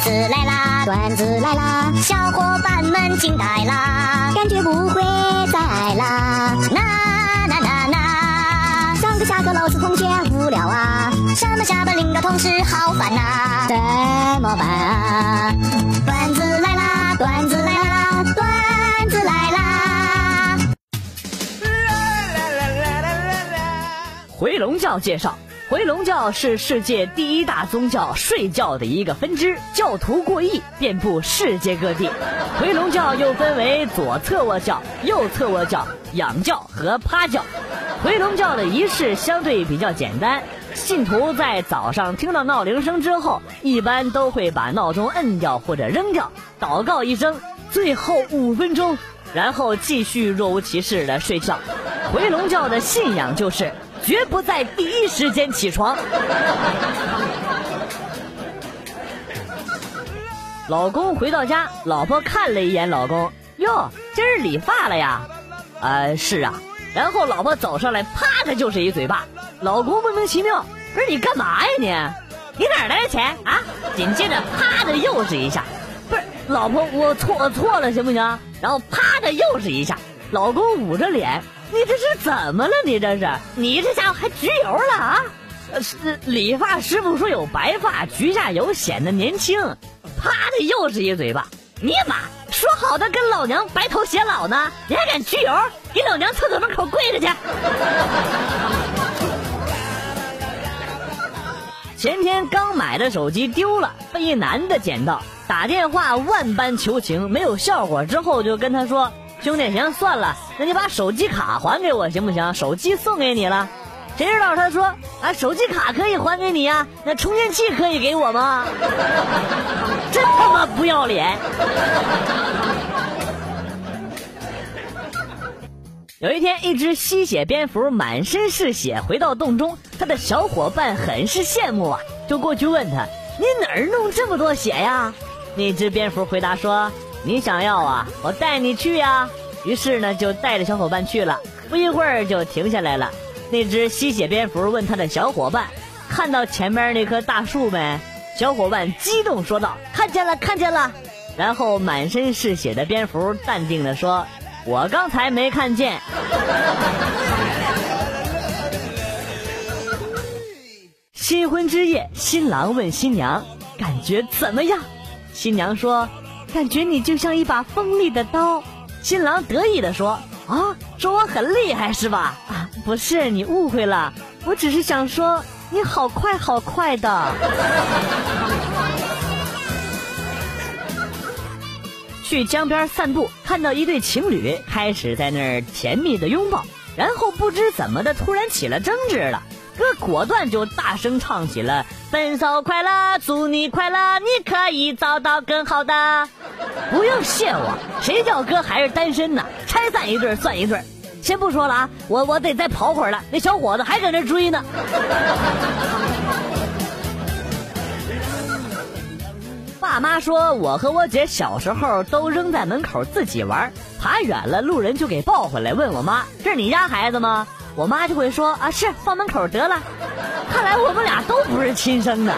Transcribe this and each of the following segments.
子来啦，段子来啦，小伙伴们惊呆啦，感觉不会再爱啦。那那那那，上课下课老师同学无聊啊，上班下班领导同事好烦呐，怎么办啊？段子来啦，段子来啦，段子来啦。回笼觉介绍。回笼觉是世界第一大宗教睡觉的一个分支，教徒过亿，遍布世界各地。回笼觉又分为左侧卧觉、右侧卧觉、仰觉和趴觉。回笼觉的仪式相对比较简单，信徒在早上听到闹铃声之后，一般都会把闹钟摁掉或者扔掉，祷告一声，最后五分钟，然后继续若无其事的睡觉。回笼觉的信仰就是。绝不在第一时间起床。老公回到家，老婆看了一眼老公，哟，今儿理发了呀？呃，是啊。然后老婆走上来，啪的就是一嘴巴。老公莫名其妙，不是你干嘛呀你？你哪来的钱啊？紧接着啪的又是一下，不是老婆，我错我错了行不行？然后啪的又是一下，老公捂着脸。你这是怎么了？你这是，你这家伙还焗油了啊？是理发师傅说有白发焗下油显得年轻，啪的又是一嘴巴。你妈说好的跟老娘白头偕老呢？你还敢焗油？给老娘厕所门口跪着去！前天刚买的手机丢了，被一男的捡到，打电话万般求情，没有效果，之后就跟他说。兄弟，行算了，那你把手机卡还给我行不行？手机送给你了，谁知道他说啊，手机卡可以还给你呀，那充电器可以给我吗？真他妈不要脸！有一天，一只吸血蝙蝠满身是血回到洞中，他的小伙伴很是羡慕啊，就过去问他：“你哪儿弄这么多血呀？”那只蝙蝠回答说。你想要啊，我带你去呀。于是呢，就带着小伙伴去了。不一会儿就停下来了。那只吸血蝙蝠问他的小伙伴：“看到前面那棵大树没？”小伙伴激动说道：“看见了，看见了。”然后满身是血的蝙蝠淡定地说：“我刚才没看见。”新婚之夜，新郎问新娘：“感觉怎么样？”新娘说。感觉你就像一把锋利的刀，新郎得意地说：“啊，说我很厉害是吧？啊，不是，你误会了，我只是想说你好快好快的。”去江边散步，看到一对情侣开始在那儿甜蜜的拥抱，然后不知怎么的突然起了争执了，哥果断就大声唱起了。分手快乐，祝你快乐，你可以找到更好的。不用谢我，谁叫哥还是单身呢？拆散一对算一对。先不说了啊，我我得再跑会儿了。那小伙子还搁那追呢。爸妈说我和我姐小时候都扔在门口自己玩，爬远了路人就给抱回来。问我妈：“这是你家孩子吗？”我妈就会说：“啊，是放门口得了。”看来我们俩都不是亲生的。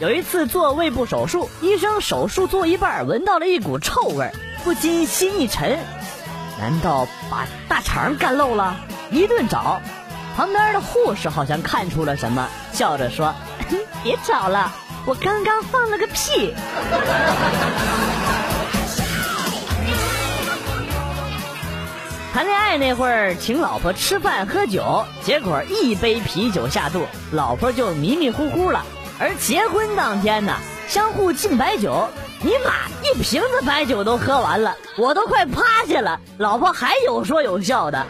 有一次做胃部手术，医生手术做一半，闻到了一股臭味，不禁心一沉，难道把大肠干漏了？一顿找，旁边的护士好像看出了什么，笑着说：“ 别找了，我刚刚放了个屁。”谈恋爱那会儿，请老婆吃饭喝酒，结果一杯啤酒下肚，老婆就迷迷糊糊了。而结婚当天呢，相互敬白酒，尼玛一瓶子白酒都喝完了，我都快趴下了，老婆还有说有笑的。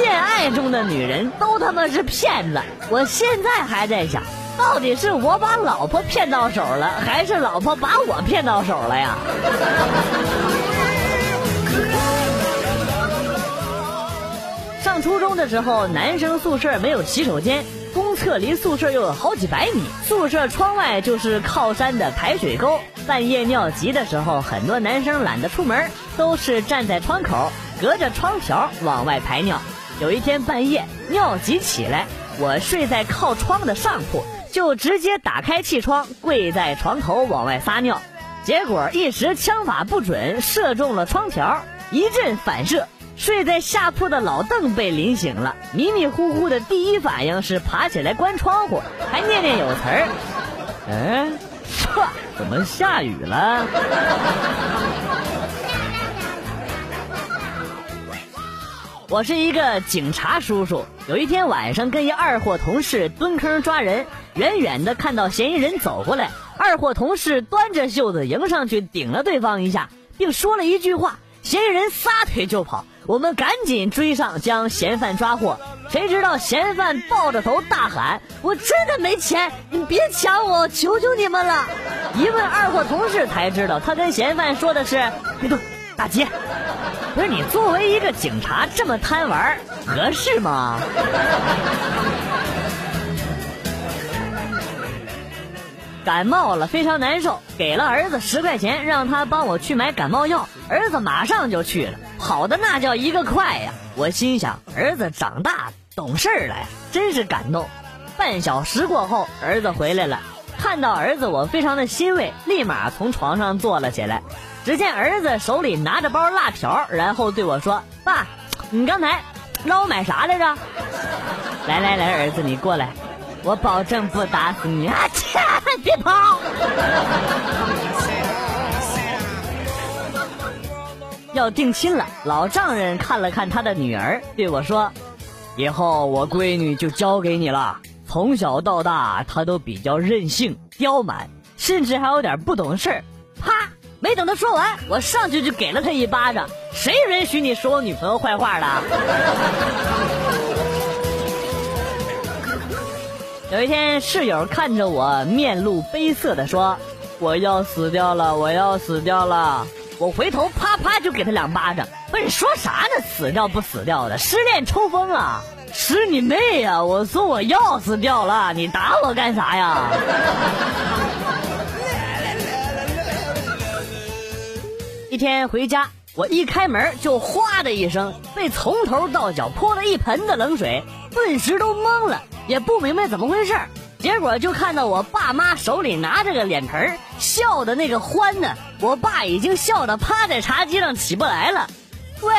恋爱中的女人都他妈是骗子，我现在还在想，到底是我把老婆骗到手了，还是老婆把我骗到手了呀？上初中的时候，男生宿舍没有洗手间，厕离宿舍又有好几百米，宿舍窗外就是靠山的排水沟。半夜尿急的时候，很多男生懒得出门，都是站在窗口，隔着窗条往外排尿。有一天半夜尿急起来，我睡在靠窗的上铺，就直接打开气窗，跪在床头往外撒尿，结果一时枪法不准，射中了窗条，一阵反射。睡在下铺的老邓被淋醒了，迷迷糊糊的第一反应是爬起来关窗户，还念念有词儿：“哎，唰，怎么下雨了？”我是一个警察叔叔，有一天晚上跟一二货同事蹲坑抓人，远远的看到嫌疑人走过来，二货同事端着袖子迎上去顶了对方一下，并说了一句话，嫌疑人撒腿就跑。我们赶紧追上，将嫌犯抓获。谁知道嫌犯抱着头大喊：“我真的没钱，你别抢我，求求你们了！”一问二货同事才知道，他跟嫌犯说的是：“别动，打劫。”不是你作为一个警察这么贪玩，合适吗？感冒了，非常难受，给了儿子十块钱，让他帮我去买感冒药。儿子马上就去了，跑的那叫一个快呀！我心想，儿子长大懂事了呀，真是感动。半小时过后，儿子回来了，看到儿子，我非常的欣慰，立马从床上坐了起来。只见儿子手里拿着包辣条，然后对我说：“爸，你刚才让我买啥来着？”来来来，儿子你过来。我保证不打死你啊！切，别跑！要定亲了，老丈人看了看他的女儿，对我说：“以后我闺女就交给你了。从小到大，她都比较任性、刁蛮，甚至还有点不懂事。”啪！没等他说完，我上去就给了他一巴掌。谁允许你说我女朋友坏话的？有一天，室友看着我，面露悲色的说：“我要死掉了，我要死掉了。”我回头啪啪就给他两巴掌。不是说啥呢？死掉不死掉的，失恋抽风啊！使你妹呀！我说我要死掉了，你打我干啥呀？一天回家，我一开门就哗的一声，被从头到脚泼了一盆子冷水，顿时都懵了。也不明白怎么回事结果就看到我爸妈手里拿着个脸盆笑的那个欢呢。我爸已经笑得趴在茶几上起不来了。喂，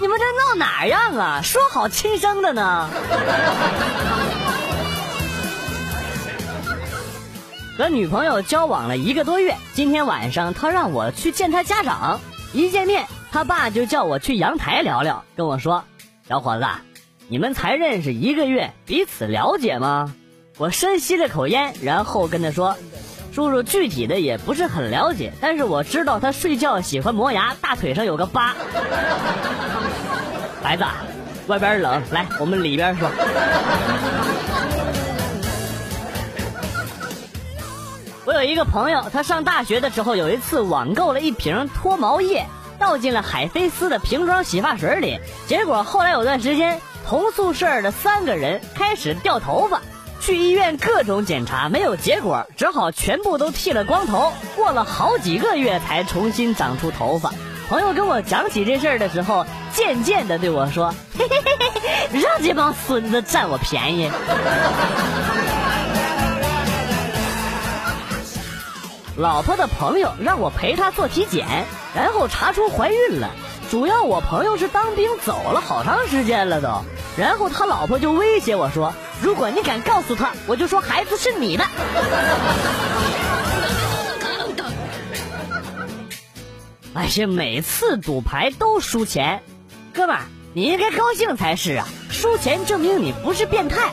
你们这闹哪样啊？说好亲生的呢？和女朋友交往了一个多月，今天晚上他让我去见他家长。一见面，他爸就叫我去阳台聊聊，跟我说：“小伙子。”你们才认识一个月，彼此了解吗？我深吸了口烟，然后跟他说：“叔叔，具体的也不是很了解，但是我知道他睡觉喜欢磨牙，大腿上有个疤。”孩子，外边冷，来，我们里边说。我有一个朋友，他上大学的时候有一次网购了一瓶脱毛液，倒进了海飞丝的瓶装洗发水里，结果后来有段时间。同宿舍的三个人开始掉头发，去医院各种检查没有结果，只好全部都剃了光头。过了好几个月才重新长出头发。朋友跟我讲起这事儿的时候，渐渐的对我说：“ 嘿嘿嘿嘿，让这帮孙子占我便宜。”老婆的朋友让我陪她做体检，然后查出怀孕了。主要我朋友是当兵走了好长时间了都，然后他老婆就威胁我说：“如果你敢告诉他，我就说孩子是你的。”哎呀，每次赌牌都输钱，哥们儿，你应该高兴才是啊！输钱证明你不是变态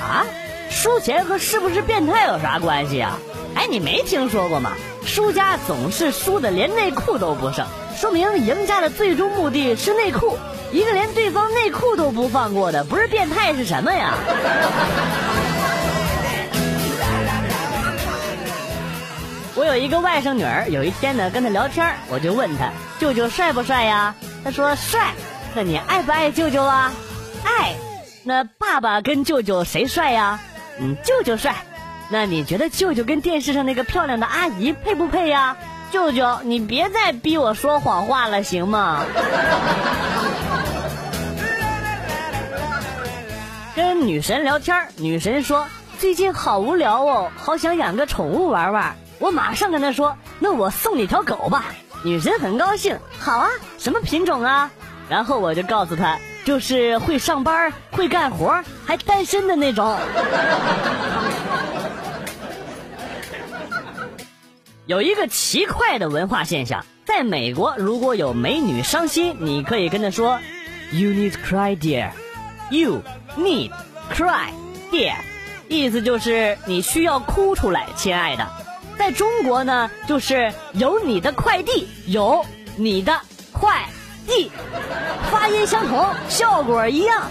啊！输钱和是不是变态有啥关系啊？哎，你没听说过吗？输家总是输的连内裤都不剩。说明赢家的最终目的是内裤，一个连对方内裤都不放过的，不是变态是什么呀？我有一个外甥女儿，有一天呢跟她聊天，我就问她舅舅帅不帅呀？她说帅。那你爱不爱舅舅啊？爱。那爸爸跟舅舅谁帅呀？嗯，舅舅帅。那你觉得舅舅跟电视上那个漂亮的阿姨配不配呀？舅舅，你别再逼我说谎话了，行吗？跟女神聊天，女神说最近好无聊哦，好想养个宠物玩玩。我马上跟她说，那我送你条狗吧。女神很高兴，好啊，什么品种啊？然后我就告诉她，就是会上班、会干活、还单身的那种。有一个奇怪的文化现象，在美国，如果有美女伤心，你可以跟她说，You need cry, dear. You need cry, dear. 意思就是你需要哭出来，亲爱的。在中国呢，就是有你的快递，有你的快递，发音相同，效果一样。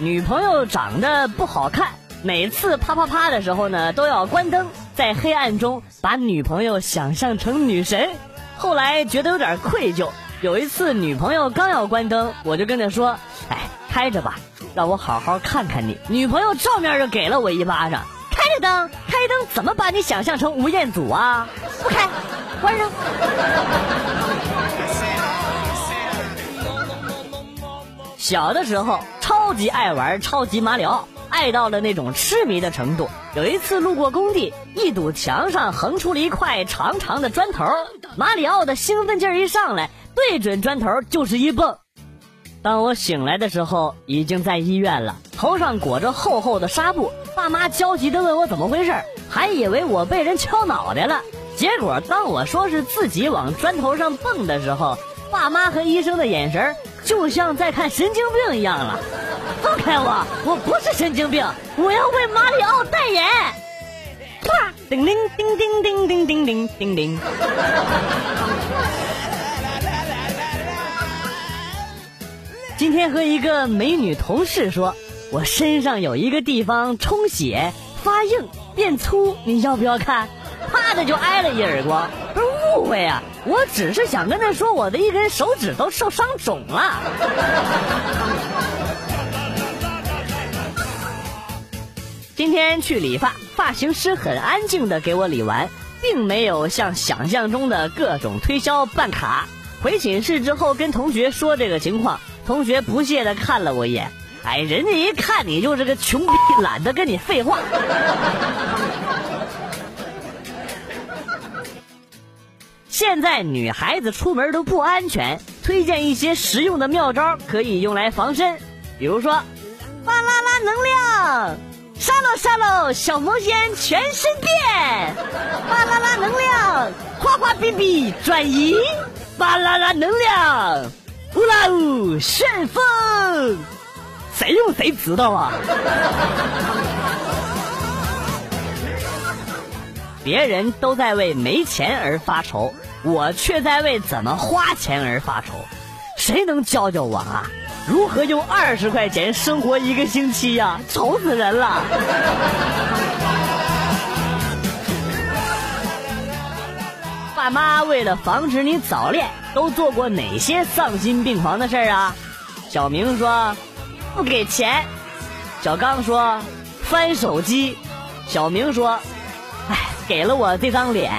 女朋友长得不好看，每次啪啪啪的时候呢，都要关灯，在黑暗中把女朋友想象成女神。后来觉得有点愧疚，有一次女朋友刚要关灯，我就跟她说：“哎，开着吧，让我好好看看你。”女朋友照面就给了我一巴掌：“开着灯，开灯怎么把你想象成吴彦祖啊？不开，关上。”小的时候超级爱玩超级马里奥，爱到了那种痴迷的程度。有一次路过工地，一堵墙上横出了一块长长的砖头，马里奥的兴奋劲儿一上来，对准砖头就是一蹦。当我醒来的时候，已经在医院了，头上裹着厚厚的纱布。爸妈焦急地问我怎么回事，还以为我被人敲脑袋了。结果当我说是自己往砖头上蹦的时候，爸妈和医生的眼神就像在看神经病一样了。放开我！我不是神经病，我要为马里奥代言。哇！叮铃叮叮叮叮叮叮叮铃。今天和一个美女同事说，我身上有一个地方充血发硬变粗，你要不要看？啪的就挨了一耳光。误会啊，我只是想跟他说，我的一根手指头受伤肿了。今天去理发，发型师很安静的给我理完，并没有像想象中的各种推销办卡。回寝室之后跟同学说这个情况，同学不屑的看了我一眼，哎，人家一看你就是个穷逼，懒得跟你废话。现在女孩子出门都不安全，推荐一些实用的妙招可以用来防身，比如说，巴啦啦能量，沙漏沙漏小魔仙全身变，巴啦啦能量，花花比比转移，巴啦啦能量，呜啦呜旋风，谁用谁知道啊？别人都在为没钱而发愁，我却在为怎么花钱而发愁。谁能教教我啊？如何用二十块钱生活一个星期呀？愁死人了！爸妈为了防止你早恋，都做过哪些丧心病狂的事儿啊？小明说不给钱，小刚说翻手机，小明说。哎给了我这张脸。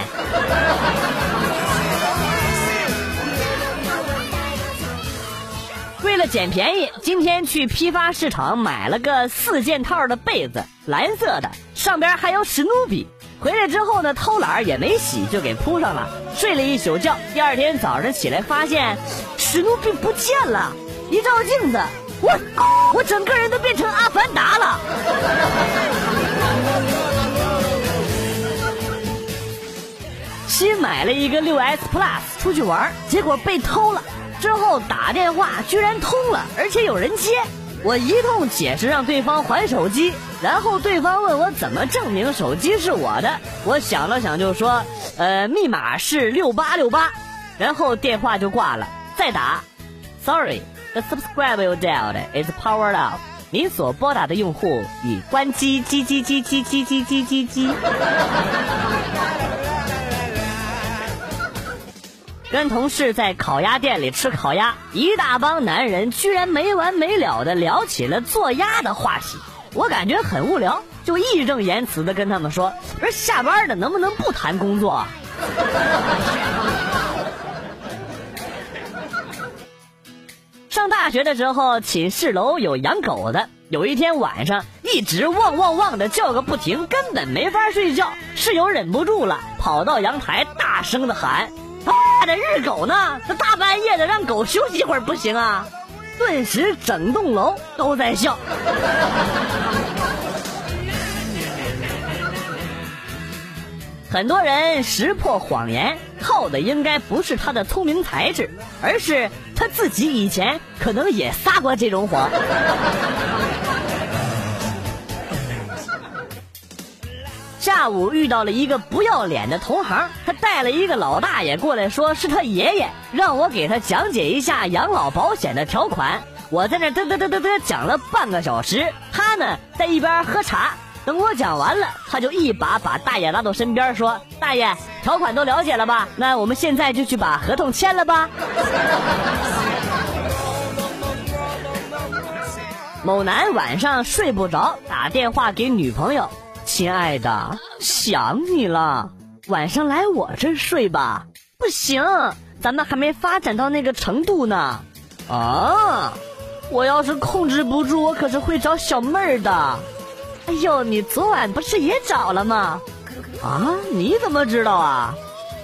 了捡便宜，今天去批发市场买了个四件套的被子，蓝色的，上边还有史努比。回来之后呢，偷懒也没洗，就给铺上了，睡了一宿觉。第二天早上起来发现史努比不见了，一照镜子，我我整个人都变成阿凡达了。新买了一个六 S Plus 出去玩，结果被偷了。之后打电话居然通了，而且有人接。我一通解释让对方还手机，然后对方问我怎么证明手机是我的。我想了想就说：“呃，密码是六八六八。”然后电话就挂了。再打，Sorry，the subscriber you dialed is powered off。您所拨打的用户已关机。叽叽叽叽叽叽叽叽叽。跟同事在烤鸭店里吃烤鸭，一大帮男人居然没完没了的聊起了做鸭的话题，我感觉很无聊，就义正言辞的跟他们说：“不是下班了，能不能不谈工作？” 上大学的时候，寝室楼有养狗的。有一天晚上，一直汪汪汪的叫个不停，根本没法睡觉。室友忍不住了，跑到阳台大声的喊：“妈的，日狗呢？这大半夜的，让狗休息一会儿不行啊！”顿时整栋楼都在笑。很多人识破谎言，靠的应该不是他的聪明才智，而是他自己以前可能也撒过这种谎。下午遇到了一个不要脸的同行，他带了一个老大爷过来，说是他爷爷，让我给他讲解一下养老保险的条款。我在那嘚嘚嘚嘚嘚讲了半个小时，他呢在一边喝茶。等我讲完了，他就一把把大爷拉到身边，说：“大爷，条款都了解了吧？那我们现在就去把合同签了吧。”某男晚上睡不着，打电话给女朋友：“亲爱的，想你了，晚上来我这睡吧。”不行，咱们还没发展到那个程度呢。啊，我要是控制不住，我可是会找小妹儿的。哎呦，你昨晚不是也找了吗？啊，你怎么知道啊？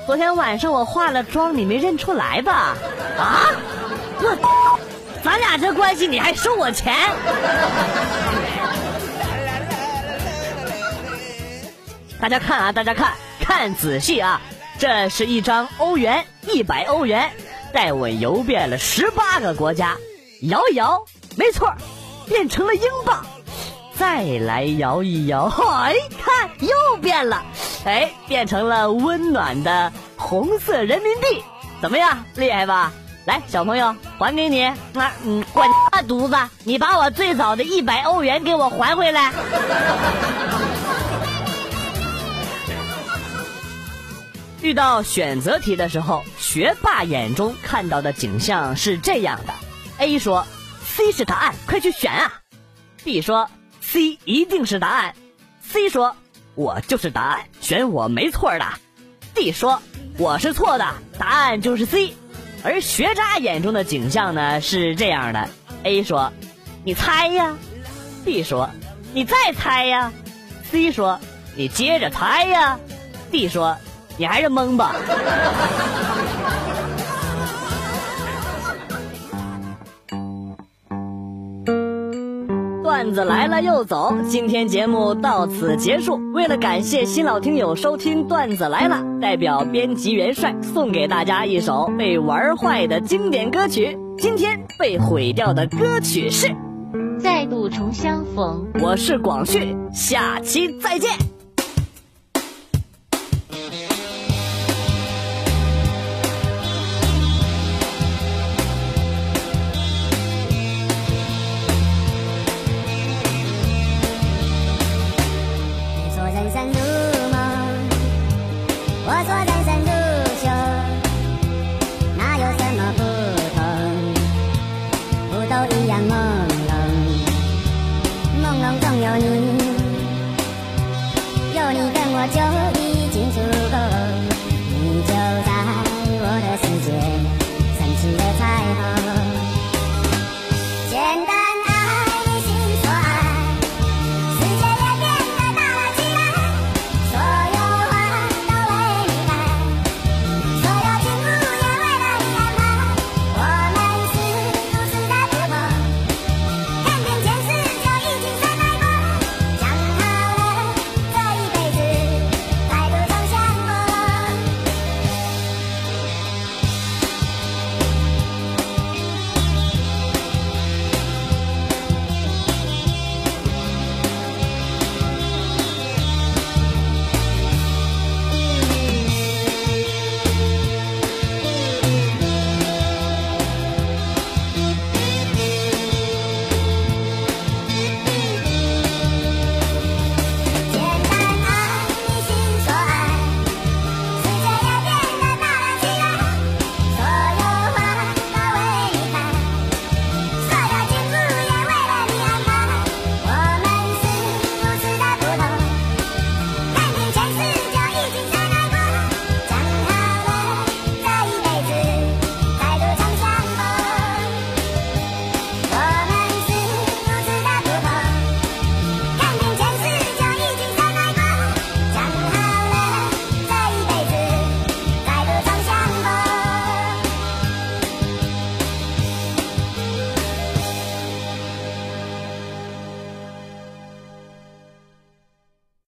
昨天晚上我化了妆，你没认出来吧？啊，我，咱俩这关系你还收我钱？大家看啊，大家看，看仔细啊，这是一张欧元，一百欧元，带我游遍了十八个国家，摇一摇，没错，变成了英镑。再来摇一摇，哎，看又变了，哎，变成了温暖的红色人民币，怎么样，厉害吧？来，小朋友，还给你，那嗯，滚啊犊子！你把我最早的一百欧元给我还回来。遇到选择题的时候，学霸眼中看到的景象是这样的：A 说，C 是答案，快去选啊；B 说。C 一定是答案，C 说：“我就是答案，选我没错的。”D 说：“我是错的，答案就是 C。”而学渣眼中的景象呢是这样的：A 说：“你猜呀；B 说：“你再猜呀；C 说：“你接着猜呀；D 说：“你还是蒙吧。”段子来了又走，今天节目到此结束。为了感谢新老听友收听段子来了，代表编辑元帅送给大家一首被玩坏的经典歌曲。今天被毁掉的歌曲是《再度重相逢》。我是广旭，下期再见。